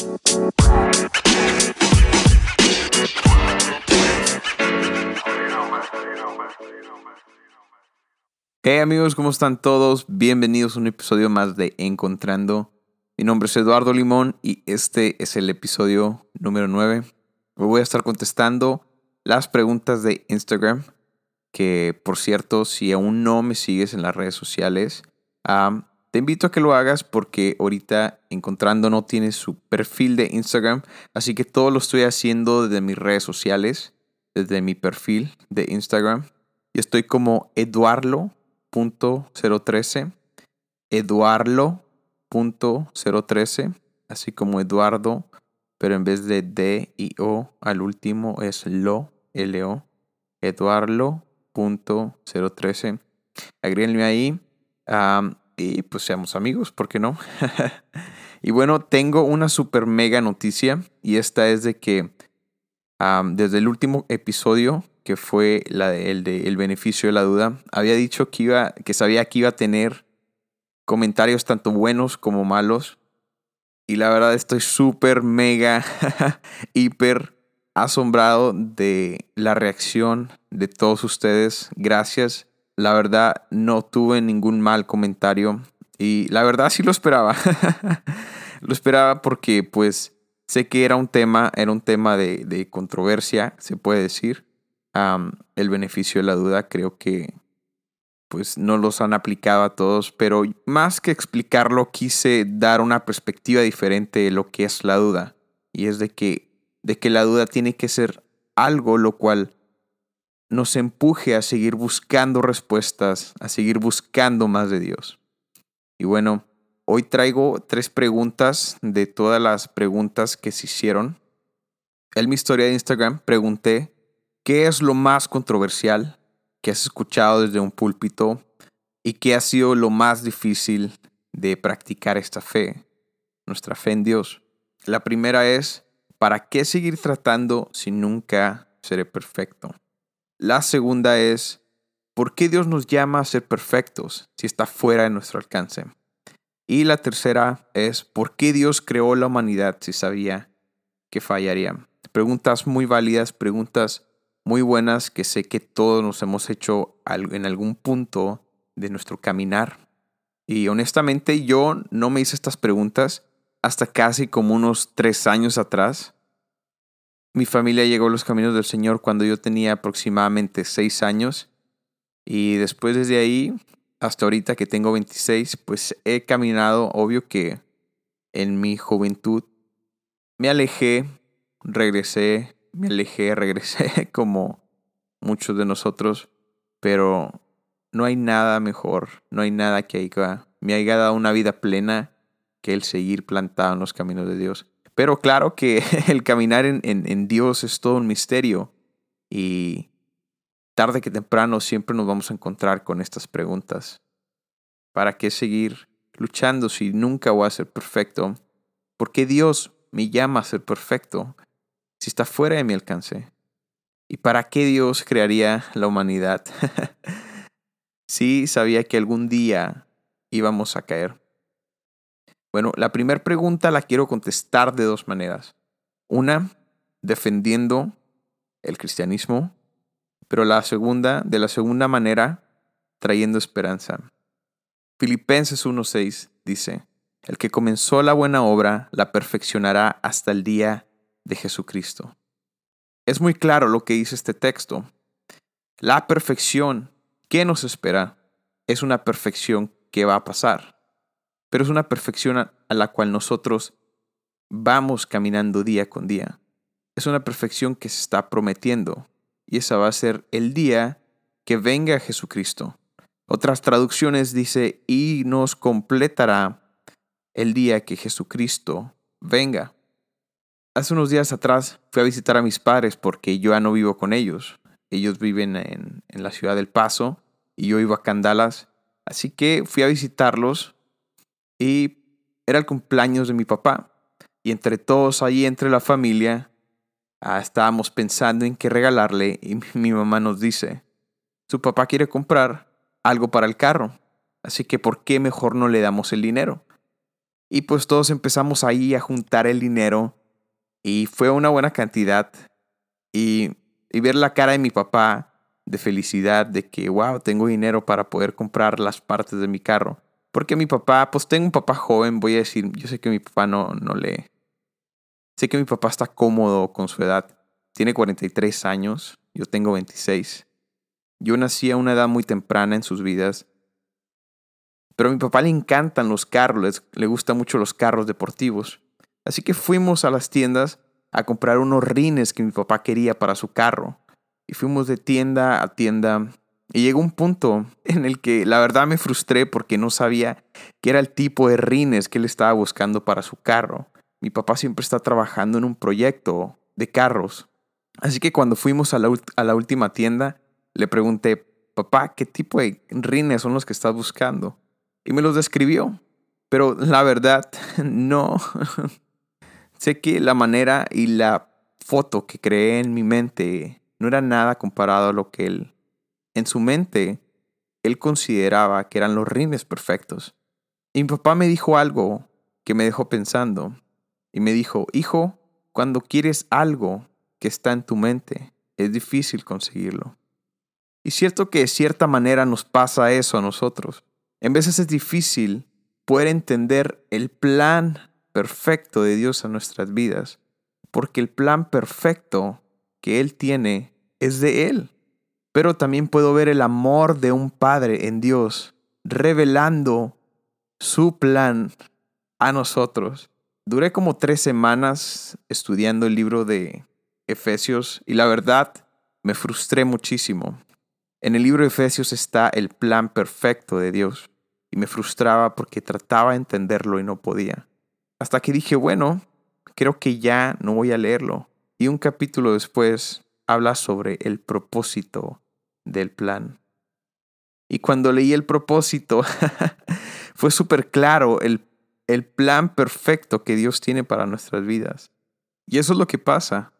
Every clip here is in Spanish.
Hey amigos, ¿cómo están todos? Bienvenidos a un episodio más de Encontrando. Mi nombre es Eduardo Limón y este es el episodio número 9. Hoy voy a estar contestando las preguntas de Instagram, que por cierto, si aún no me sigues en las redes sociales, te invito a que lo hagas porque ahorita Encontrando no tiene su perfil de Instagram, así que todo lo estoy haciendo desde mis redes sociales, desde mi perfil de Instagram. Y estoy como eduarlo.013, eduarlo.013, así como Eduardo, pero en vez de D y O al último es lo, L-O, eduarlo.013. Agréguenme ahí y pues seamos amigos, ¿por qué no? y bueno, tengo una super mega noticia y esta es de que desde el último episodio, que fue el de El beneficio de la duda, había dicho que, iba, que sabía que iba a tener comentarios tanto buenos como malos. Y la verdad estoy súper, mega, hiper asombrado de la reacción de todos ustedes. Gracias. La verdad no tuve ningún mal comentario. Y la verdad sí lo esperaba. lo esperaba porque pues Sé que era un tema, era un tema de, controversia, se puede decir. el beneficio de la duda creo que pues no los han aplicado a todos, pero más que explicarlo quise dar una perspectiva diferente de lo que es la duda. Y es de que, de que la duda tiene que ser algo lo cual nos empuje a seguir buscando respuestas, a seguir buscando más de Dios. Y bueno, Hoy traigo tres preguntas de todas las preguntas que se hicieron. En mi historia de Instagram pregunté, ¿qué es lo más controversial que has escuchado desde un púlpito y qué ha sido lo más difícil de practicar esta fe, nuestra fe en Dios? La primera es, ¿para qué seguir tratando si nunca seré perfecto? La segunda es, ¿por qué Dios nos llama a ser perfectos si está fuera de nuestro alcance? Y la tercera es, ¿por qué Dios creó la humanidad si sabía que fallaría? Preguntas muy válidas, preguntas muy buenas que sé que todos nos hemos hecho en algún punto de nuestro caminar. Y honestamente yo no me hice estas preguntas hasta casi como unos tres años atrás. Mi familia llegó a los caminos del Señor cuando yo tenía aproximadamente seis años. Y después desde ahí hasta ahorita que tengo 26, pues he caminado, obvio que en mi juventud me alejé, regresé, me alejé, regresé como muchos de nosotros, pero no hay nada mejor, no hay nada que me haya dado una vida plena que el seguir plantado en los caminos de Dios. Pero claro que el caminar en, en Dios es todo un misterio y tarde que temprano siempre nos vamos a encontrar con estas preguntas. ¿Para qué seguir luchando si nunca voy a ser perfecto? ¿Por qué Dios me llama a ser perfecto si está fuera de mi alcance? ¿Y para qué Dios crearía la humanidad? sí, sabía que algún día íbamos a caer. Bueno, la primera pregunta la quiero contestar de dos maneras. Una, defendiendo el cristianismo pero la segunda, de la segunda manera, trayendo esperanza. Filipenses 1.6 dice, el que comenzó la buena obra la perfeccionará hasta el día de Jesucristo. Es muy claro lo que dice este texto. La perfección que nos espera es una perfección que va a pasar, pero es una perfección a la cual nosotros vamos caminando día con día. Es una perfección que se está prometiendo y esa va a ser el día que venga Jesucristo. Otras traducciones dice, y nos completará el día que Jesucristo venga. Hace unos días atrás fui a visitar a mis padres porque yo ya no vivo con ellos. Ellos viven en, en la ciudad del Paso y yo iba a Candalas. Así que fui a visitarlos y era el cumpleaños de mi papá. Y entre todos ahí, entre la familia, Ah, estábamos pensando en qué regalarle y mi mamá nos dice, su papá quiere comprar algo para el carro, así que ¿por qué mejor no le damos el dinero? Y pues todos empezamos ahí a juntar el dinero y fue una buena cantidad. Y, y ver la cara de mi papá de felicidad, de que, wow, tengo dinero para poder comprar las partes de mi carro. Porque mi papá, pues tengo un papá joven, voy a decir, yo sé que mi papá no, no le... Sé que mi papá está cómodo con su edad. Tiene 43 años, yo tengo 26. Yo nací a una edad muy temprana en sus vidas. Pero a mi papá le encantan los carros, le gustan mucho los carros deportivos. Así que fuimos a las tiendas a comprar unos rines que mi papá quería para su carro. Y fuimos de tienda a tienda. Y llegó un punto en el que la verdad me frustré porque no sabía qué era el tipo de rines que él estaba buscando para su carro. Mi papá siempre está trabajando en un proyecto de carros. Así que cuando fuimos a la, a la última tienda, le pregunté, papá, ¿qué tipo de rines son los que estás buscando? Y me los describió. Pero la verdad, no. sé que la manera y la foto que creé en mi mente no era nada comparado a lo que él, en su mente, él consideraba que eran los rines perfectos. Y mi papá me dijo algo que me dejó pensando. Y me dijo, hijo, cuando quieres algo que está en tu mente, es difícil conseguirlo. Y cierto que de cierta manera nos pasa eso a nosotros. En veces es difícil poder entender el plan perfecto de Dios a nuestras vidas, porque el plan perfecto que Él tiene es de Él. Pero también puedo ver el amor de un Padre en Dios, revelando su plan a nosotros. Duré como tres semanas estudiando el libro de Efesios y la verdad me frustré muchísimo. En el libro de Efesios está el plan perfecto de Dios y me frustraba porque trataba de entenderlo y no podía. Hasta que dije, bueno, creo que ya no voy a leerlo. Y un capítulo después habla sobre el propósito del plan. Y cuando leí el propósito, fue súper claro el, el plan perfecto que Dios tiene para nuestras vidas. Y eso es lo que pasa.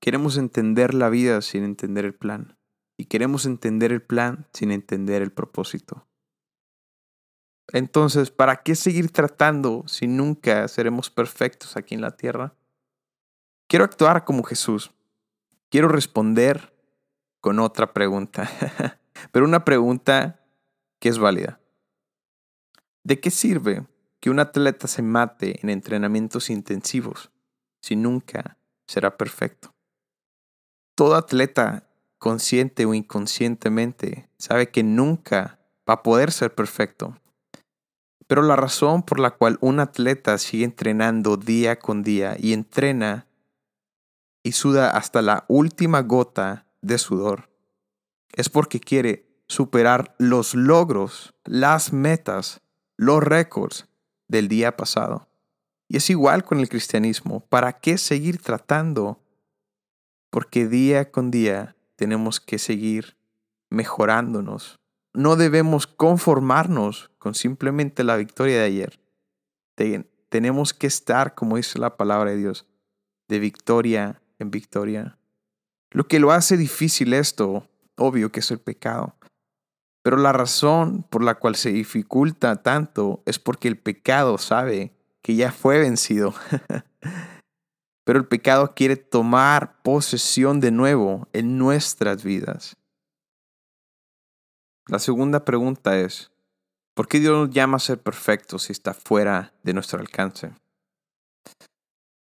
Queremos entender la vida sin entender el plan. Y queremos entender el plan sin entender el propósito. Entonces, ¿para qué seguir tratando si nunca seremos perfectos aquí en la tierra? Quiero actuar como Jesús. Quiero responder con otra pregunta, pero una pregunta que es válida. ¿De qué sirve que un atleta se mate en entrenamientos intensivos si nunca será perfecto? Todo atleta, consciente o inconscientemente, sabe que nunca va a poder ser perfecto. Pero la razón por la cual un atleta sigue entrenando día con día y entrena y suda hasta la última gota de sudor. Es porque quiere superar los logros, las metas, los récords del día pasado. Y es igual con el cristianismo. ¿Para qué seguir tratando? Porque día con día tenemos que seguir mejorándonos. No debemos conformarnos con simplemente la victoria de ayer. tenemos que estar, como dice la palabra de Dios, de victoria en victoria. Lo que lo hace difícil esto, obvio que es el pecado. Pero la razón por la cual se dificulta tanto es porque el pecado sabe que ya fue vencido. Pero el pecado quiere tomar posesión de nuevo en nuestras vidas. La segunda pregunta es, ¿por qué Dios nos llama a ser perfectos si está fuera de nuestro alcance?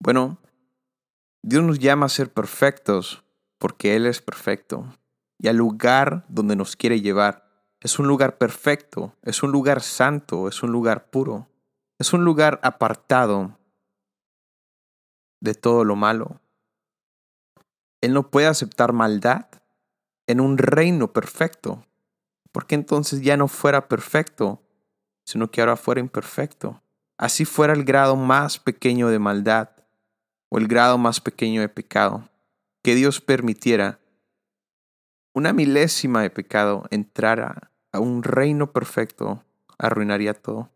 Bueno, Dios nos llama a ser perfectos porque Él es perfecto. Y al lugar donde nos quiere llevar es un lugar perfecto, es un lugar santo, es un lugar puro, es un lugar apartado de todo lo malo. Él no puede aceptar maldad en un reino perfecto, porque entonces ya no fuera perfecto, sino que ahora fuera imperfecto. Así fuera el grado más pequeño de maldad, el grado más pequeño de pecado, que Dios permitiera una milésima de pecado entrara a un reino perfecto, arruinaría todo.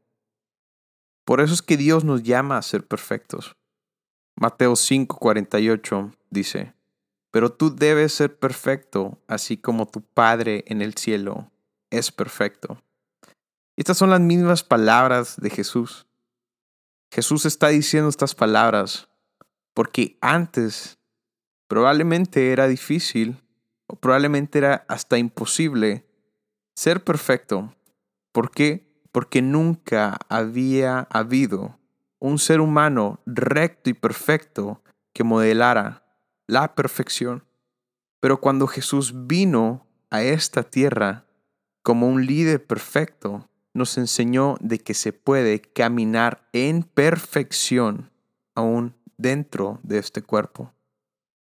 Por eso es que Dios nos llama a ser perfectos. Mateo 5:48 dice, pero tú debes ser perfecto, así como tu Padre en el cielo es perfecto. Estas son las mismas palabras de Jesús. Jesús está diciendo estas palabras porque antes probablemente era difícil o probablemente era hasta imposible ser perfecto. ¿Por qué? Porque nunca había habido un ser humano recto y perfecto que modelara la perfección. Pero cuando Jesús vino a esta tierra como un líder perfecto, nos enseñó de que se puede caminar en perfección aún dentro de este cuerpo.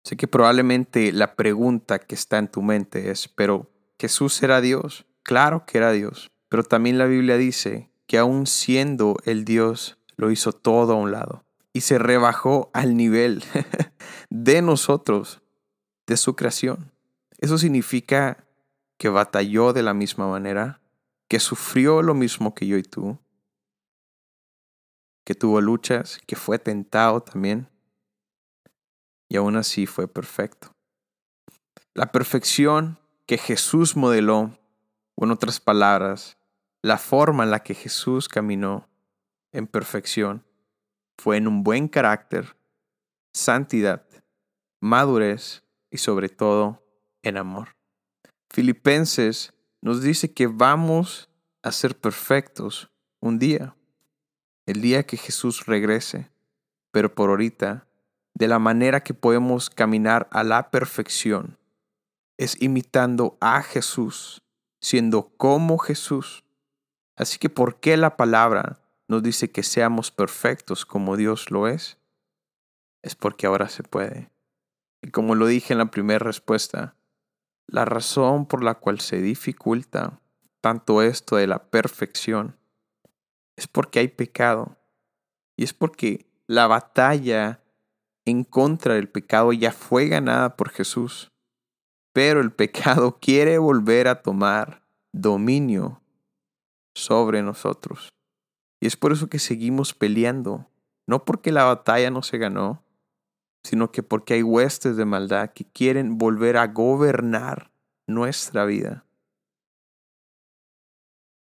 Sé que probablemente la pregunta que está en tu mente es, pero ¿Jesús era Dios? Claro que era Dios, pero también la Biblia dice que aún siendo el Dios, lo hizo todo a un lado y se rebajó al nivel de nosotros, de su creación. Eso significa que batalló de la misma manera, que sufrió lo mismo que yo y tú, que tuvo luchas, que fue tentado también, y aún así fue perfecto. La perfección que Jesús modeló, o en otras palabras, la forma en la que Jesús caminó en perfección, fue en un buen carácter, santidad, madurez y sobre todo en amor. Filipenses nos dice que vamos a ser perfectos un día, el día que Jesús regrese, pero por ahorita, de la manera que podemos caminar a la perfección, es imitando a Jesús, siendo como Jesús. Así que, ¿por qué la palabra nos dice que seamos perfectos como Dios lo es? Es porque ahora se puede. Y como lo dije en la primera respuesta, la razón por la cual se dificulta tanto esto de la perfección es porque hay pecado. Y es porque la batalla en contra del pecado ya fue ganada por Jesús. Pero el pecado quiere volver a tomar dominio sobre nosotros. Y es por eso que seguimos peleando. No porque la batalla no se ganó, sino que porque hay huestes de maldad que quieren volver a gobernar nuestra vida.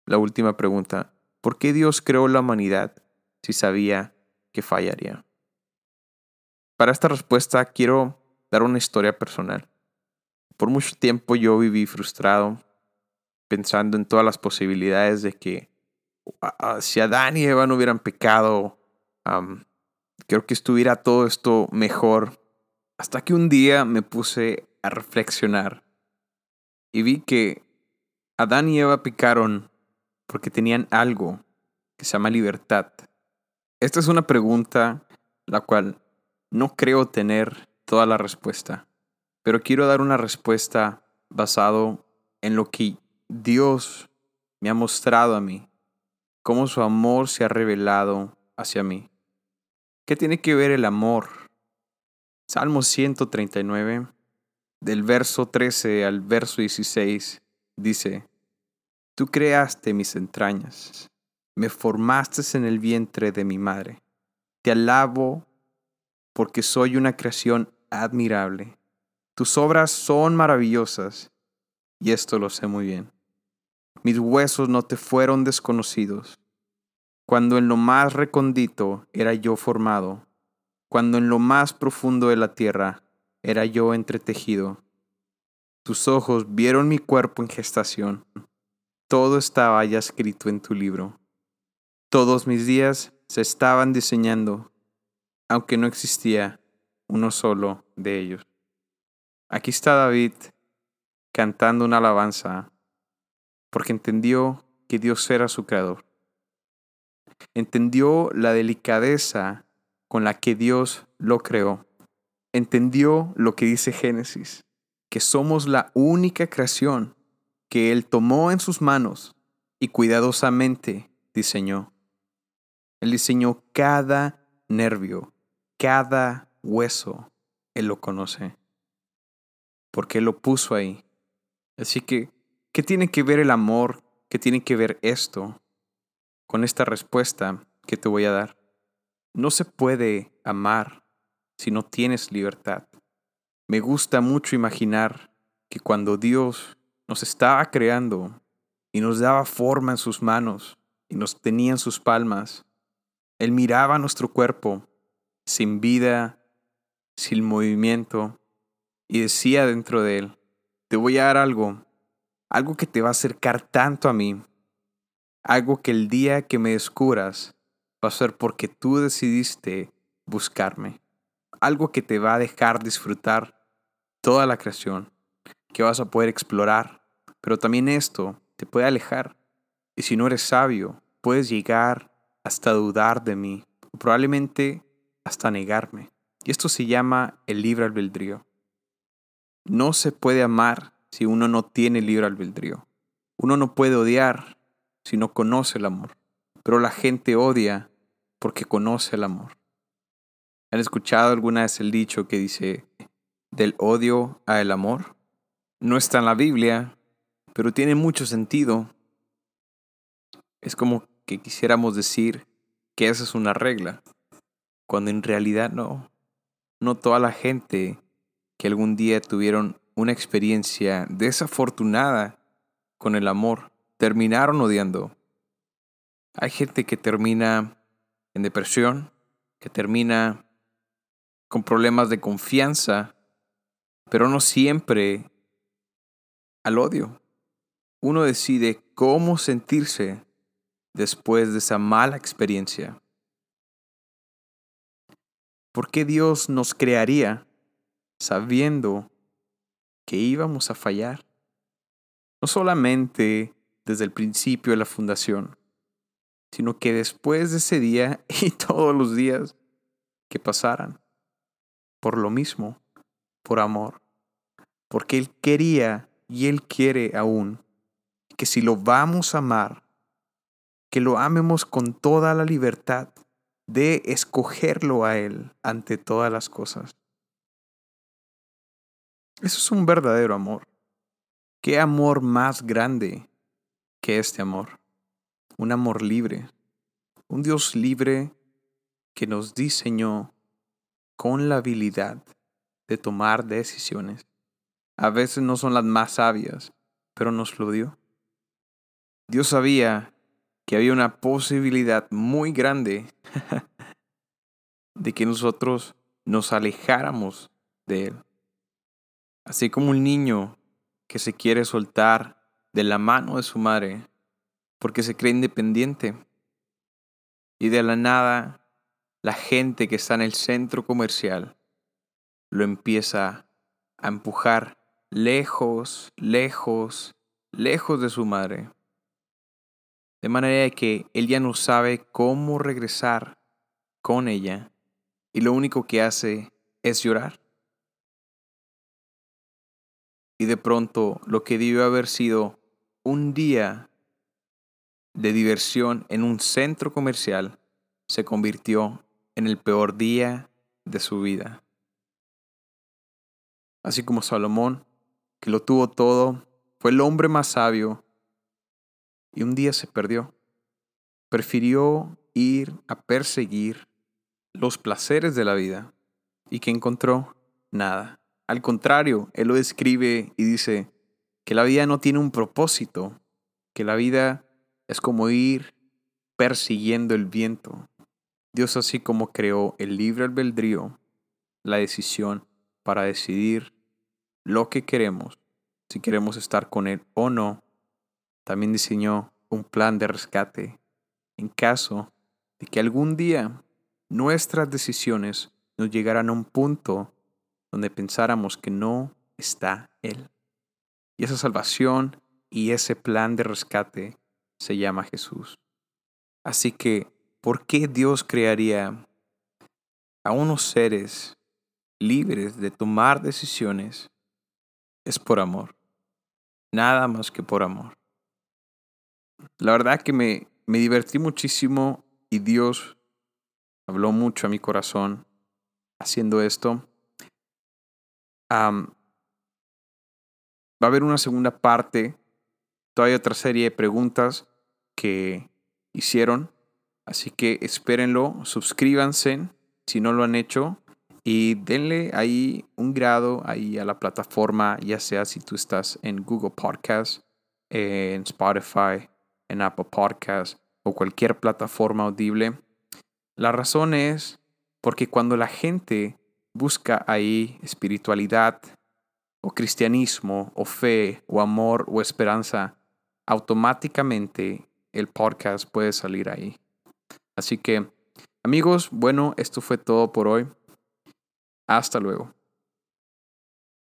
La última pregunta, ¿por qué Dios creó la humanidad si sabía que fallaría? Para esta respuesta quiero dar una historia personal. Por mucho tiempo yo viví frustrado, pensando en todas las posibilidades de que si Adán y Eva no hubieran pecado, creo que estuviera todo esto mejor. Hasta que un día me puse a reflexionar y vi que Adán y Eva pecaron porque tenían algo que se llama libertad. Esta es una pregunta la cual no creo tener toda la respuesta, pero quiero dar una respuesta basado en lo que Dios me ha mostrado a mí, cómo su amor se ha revelado hacia mí. ¿Qué tiene que ver el amor? Salmo 139, del verso 13 al verso 16, dice, Tú creaste mis entrañas, me formaste en el vientre de mi madre. Te alabo porque soy una creación admirable. Tus obras son maravillosas, y esto lo sé muy bien. Mis huesos no te fueron desconocidos cuando en lo más recondito era yo formado, cuando en lo más profundo de la tierra era yo entretejido. Tus ojos vieron mi cuerpo en gestación. Todo estaba ya escrito en tu libro. Todos mis días se estaban diseñando, aunque no existía uno solo de ellos. Aquí está David cantando una alabanza porque entendió que Dios era su creador entendió la delicadeza con la que Dios lo creó. Entendió lo que dice Génesis, que somos la única creación que Él tomó en sus manos y cuidadosamente diseñó. Él diseñó cada nervio, cada hueso. Él lo conoce. Porque Él lo puso ahí. Así que, ¿qué tiene que ver el amor? ¿Qué tiene que ver esto con esta respuesta que te voy a dar. No se puede amar si no tienes libertad. Me gusta mucho imaginar que cuando Dios nos estaba creando y nos daba forma en sus manos y nos tenía en sus palmas, Él miraba nuestro cuerpo sin vida, sin movimiento, y decía dentro de él, te voy a dar algo, algo que te va a acercar tanto a mí, algo que el día que me descubras va a ser porque tú decidiste buscarme, algo que te va a dejar disfrutar toda la creación, que vas a poder explorar, pero también esto te puede alejar. Y si no eres sabio, puedes llegar hasta dudar de mí, probablemente hasta negarme. Y esto se llama el libre albedrío. No se puede amar si uno no tiene libre albedrío. Uno no puede odiar si no conoce el amor. Pero la gente odia porque conoce el amor. ¿Han escuchado alguna vez el dicho que dice del odio a el amor? No está en la Biblia, pero tiene mucho sentido. Es como que quisiéramos decir que esa es una regla, cuando en realidad no. No toda la gente que algún día tuvieron una experiencia desafortunada con el amor terminaron odiando. Hay gente que termina en depresión, que termina con problemas de confianza, pero no siempre al odio. Uno decide cómo sentirse después de esa mala experiencia. ¿Por qué Dios nos crearía sabiendo que íbamos a fallar? No solamente desde el principio de la fundación, sino que después de ese día y todos los días que pasaran, por lo mismo, por amor, porque Él quería y Él quiere aún que si lo vamos a amar, que lo amemos con toda la libertad de escogerlo a Él ante todas las cosas. Eso es un verdadero amor. ¿Qué amor más grande que este amor? Un amor libre. Un Dios libre que nos diseñó con la habilidad de tomar decisiones. A veces no son las más sabias, pero nos lo dio. Dios sabía que había una posibilidad muy grande de que nosotros nos alejáramos de Él. Así como un niño que se quiere soltar de la mano de su madre porque se cree independiente. Y de la nada, la gente que está en el centro comercial lo empieza a empujar lejos, lejos, lejos de su madre. De manera que él ya no sabe cómo regresar con ella y lo único que hace es llorar. Y de pronto lo que debió haber sido un día de diversión en un centro comercial se convirtió en el peor día de su vida. Así como Salomón, lo tuvo todo, fue el hombre más sabio y un día se perdió. Prefirió ir a perseguir los placeres de la vida y que encontró nada. Al contrario, él lo describe y dice que la vida no tiene un propósito, que la vida es como ir persiguiendo el viento. Dios así como creó el libre albedrío, la decisión para decidir lo que queremos, si queremos estar con Él o no, también diseñó un plan de rescate en caso de que algún día nuestras decisiones nos llegaran a un punto donde pensáramos que no está Él. Y esa salvación y ese plan de rescate se llama Jesús. Así que, ¿por qué Dios crearía a unos seres libres de tomar decisiones? Es por amor. Nada más que por amor. La verdad que me, me divertí muchísimo y Dios habló mucho a mi corazón haciendo esto va a haber una segunda parte. Todavía otra serie de preguntas que hicieron. Así que espérenlo, suscríbanse si no lo han hecho y denle ahí un grado ahí a la plataforma, ya sea si tú estás en Google Podcast, en Spotify, en Apple Podcast o cualquier plataforma audible. La razón es porque cuando la gente busca ahí espiritualidad o cristianismo o fe o amor o esperanza, automáticamente el podcast puede salir ahí. Así que, amigos, bueno, esto fue todo por hoy. Hasta luego.